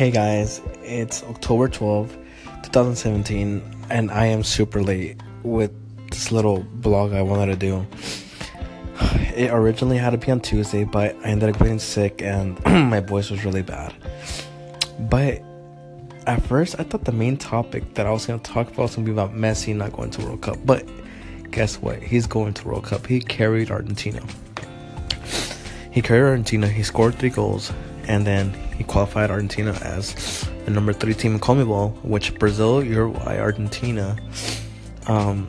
Hey guys, it's October 12th, 2017, and I am super late with this little blog I wanted to do. It originally had to be on Tuesday, but I ended up getting sick and my voice was really bad. But at first, I thought the main topic that I was going to talk about was going to be about Messi not going to World Cup. But guess what? He's going to World Cup. He carried Argentina. He carried Argentina. He scored three goals, and then he qualified Argentina as the number three team in CONMEBOL, which Brazil, Uruguay, Argentina, um,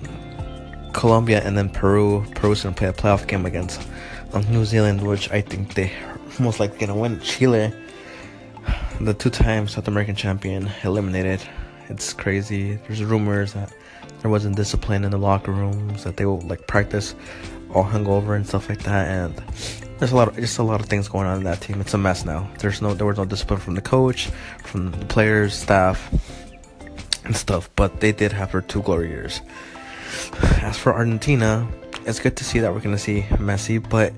Colombia, and then Peru. Peru's gonna play a playoff game against um, New Zealand, which I think they most likely gonna win. Chile, the two-time South American champion, eliminated. It's crazy. There's rumors that there wasn't discipline in the locker rooms, that they will like practice all hungover and stuff like that, and there's a lot of just a lot of things going on in that team. It's a mess now. There's no there was no discipline from the coach, from the players, staff, and stuff. But they did have their two glory years. As for Argentina, it's good to see that we're gonna see Messi, but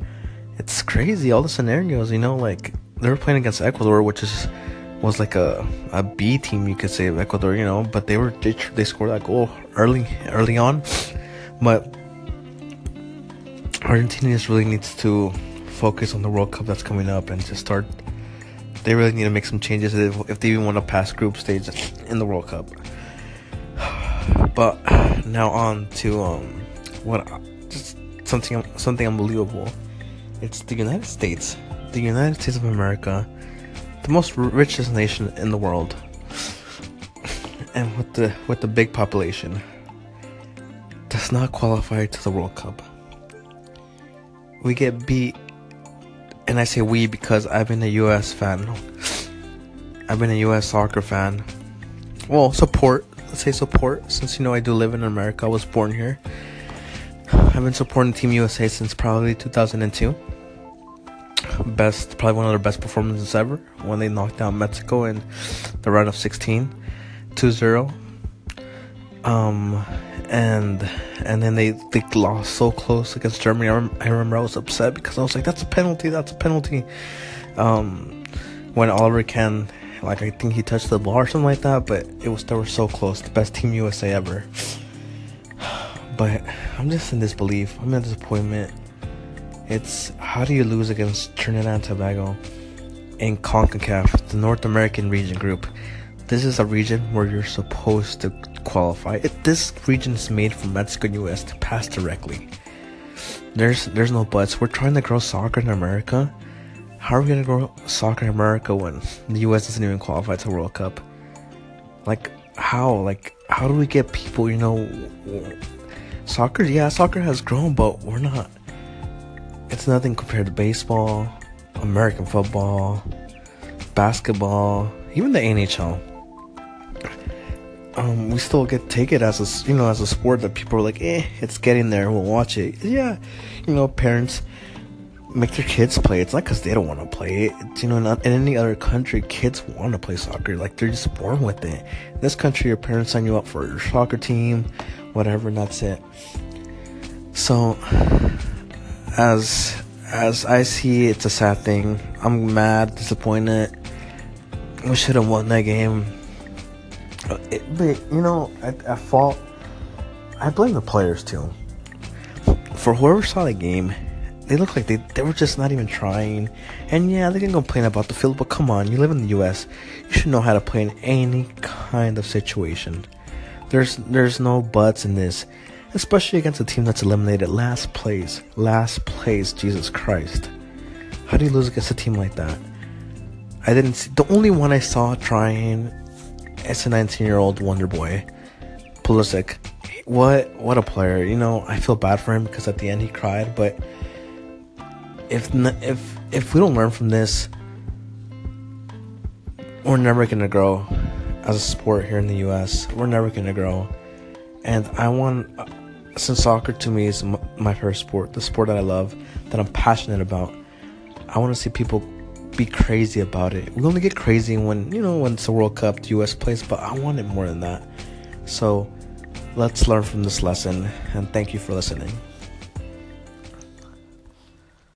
it's crazy all the scenarios. You know, like they were playing against Ecuador, which is was like a a B team, you could say, of Ecuador. You know, but they were they, they scored that goal early early on, but Argentina just really needs to focus on the World Cup that's coming up and just start. They really need to make some changes if, if they even want to pass group stage in the World Cup. But now on to um, what just something something unbelievable. It's the United States, the United States of America, the most richest nation in the world, and with the with the big population, does not qualify to the World Cup. We get beat, and I say we because I've been a U.S. fan. I've been a U.S. soccer fan. Well, support let's say support since you know I do live in America. I was born here. I've been supporting Team USA since probably 2002. Best, probably one of their best performances ever when they knocked out Mexico in the round of 16, 2-0. Um, and and then they they lost so close against Germany. I, rem- I remember I was upset because I was like, "That's a penalty. That's a penalty." Um, when Oliver Kahn like I think he touched the ball or something like that, but it was they were so close. The best team USA ever. But I'm just in disbelief. I'm in disappointment. It's how do you lose against Trinidad and Tobago in CONCACAF, the North American region group? This is a region where you're supposed to qualify. It, this region is made for Mexico and US to pass directly. There's there's no buts. We're trying to grow soccer in America how are we gonna grow soccer in America when the U.S. doesn't even qualify to World Cup? Like how? Like how do we get people? You know, soccer. Yeah, soccer has grown, but we're not. It's nothing compared to baseball, American football, basketball, even the NHL. Um, we still get take it as a you know as a sport that people are like, eh, it's getting there. We'll watch it. Yeah, you know, parents make their kids play. It's not because they don't want to play it. It's, you know, not in any other country, kids want to play soccer. Like they're just born with it. In this country, your parents sign you up for your soccer team, whatever, and that's it. So, as as I see, it's a sad thing. I'm mad, disappointed. We should have won that game. It, but you know, at, at fault, I blame the players too. For whoever saw the game they look like they, they were just not even trying. And yeah, they can complain about the field, but come on, you live in the US. You should know how to play in any kind of situation. There's there's no buts in this. Especially against a team that's eliminated last place. Last place, Jesus Christ. How do you lose against a team like that? I didn't see the only one I saw trying is a 19 year old wonder boy. Pulisic. What what a player. You know, I feel bad for him because at the end he cried, but if if if we don't learn from this, we're never gonna grow as a sport here in the U.S. We're never gonna grow, and I want uh, since soccer to me is my favorite sport, the sport that I love, that I'm passionate about. I want to see people be crazy about it. We only get crazy when you know when it's a World Cup, the U.S. plays, but I want it more than that. So let's learn from this lesson, and thank you for listening.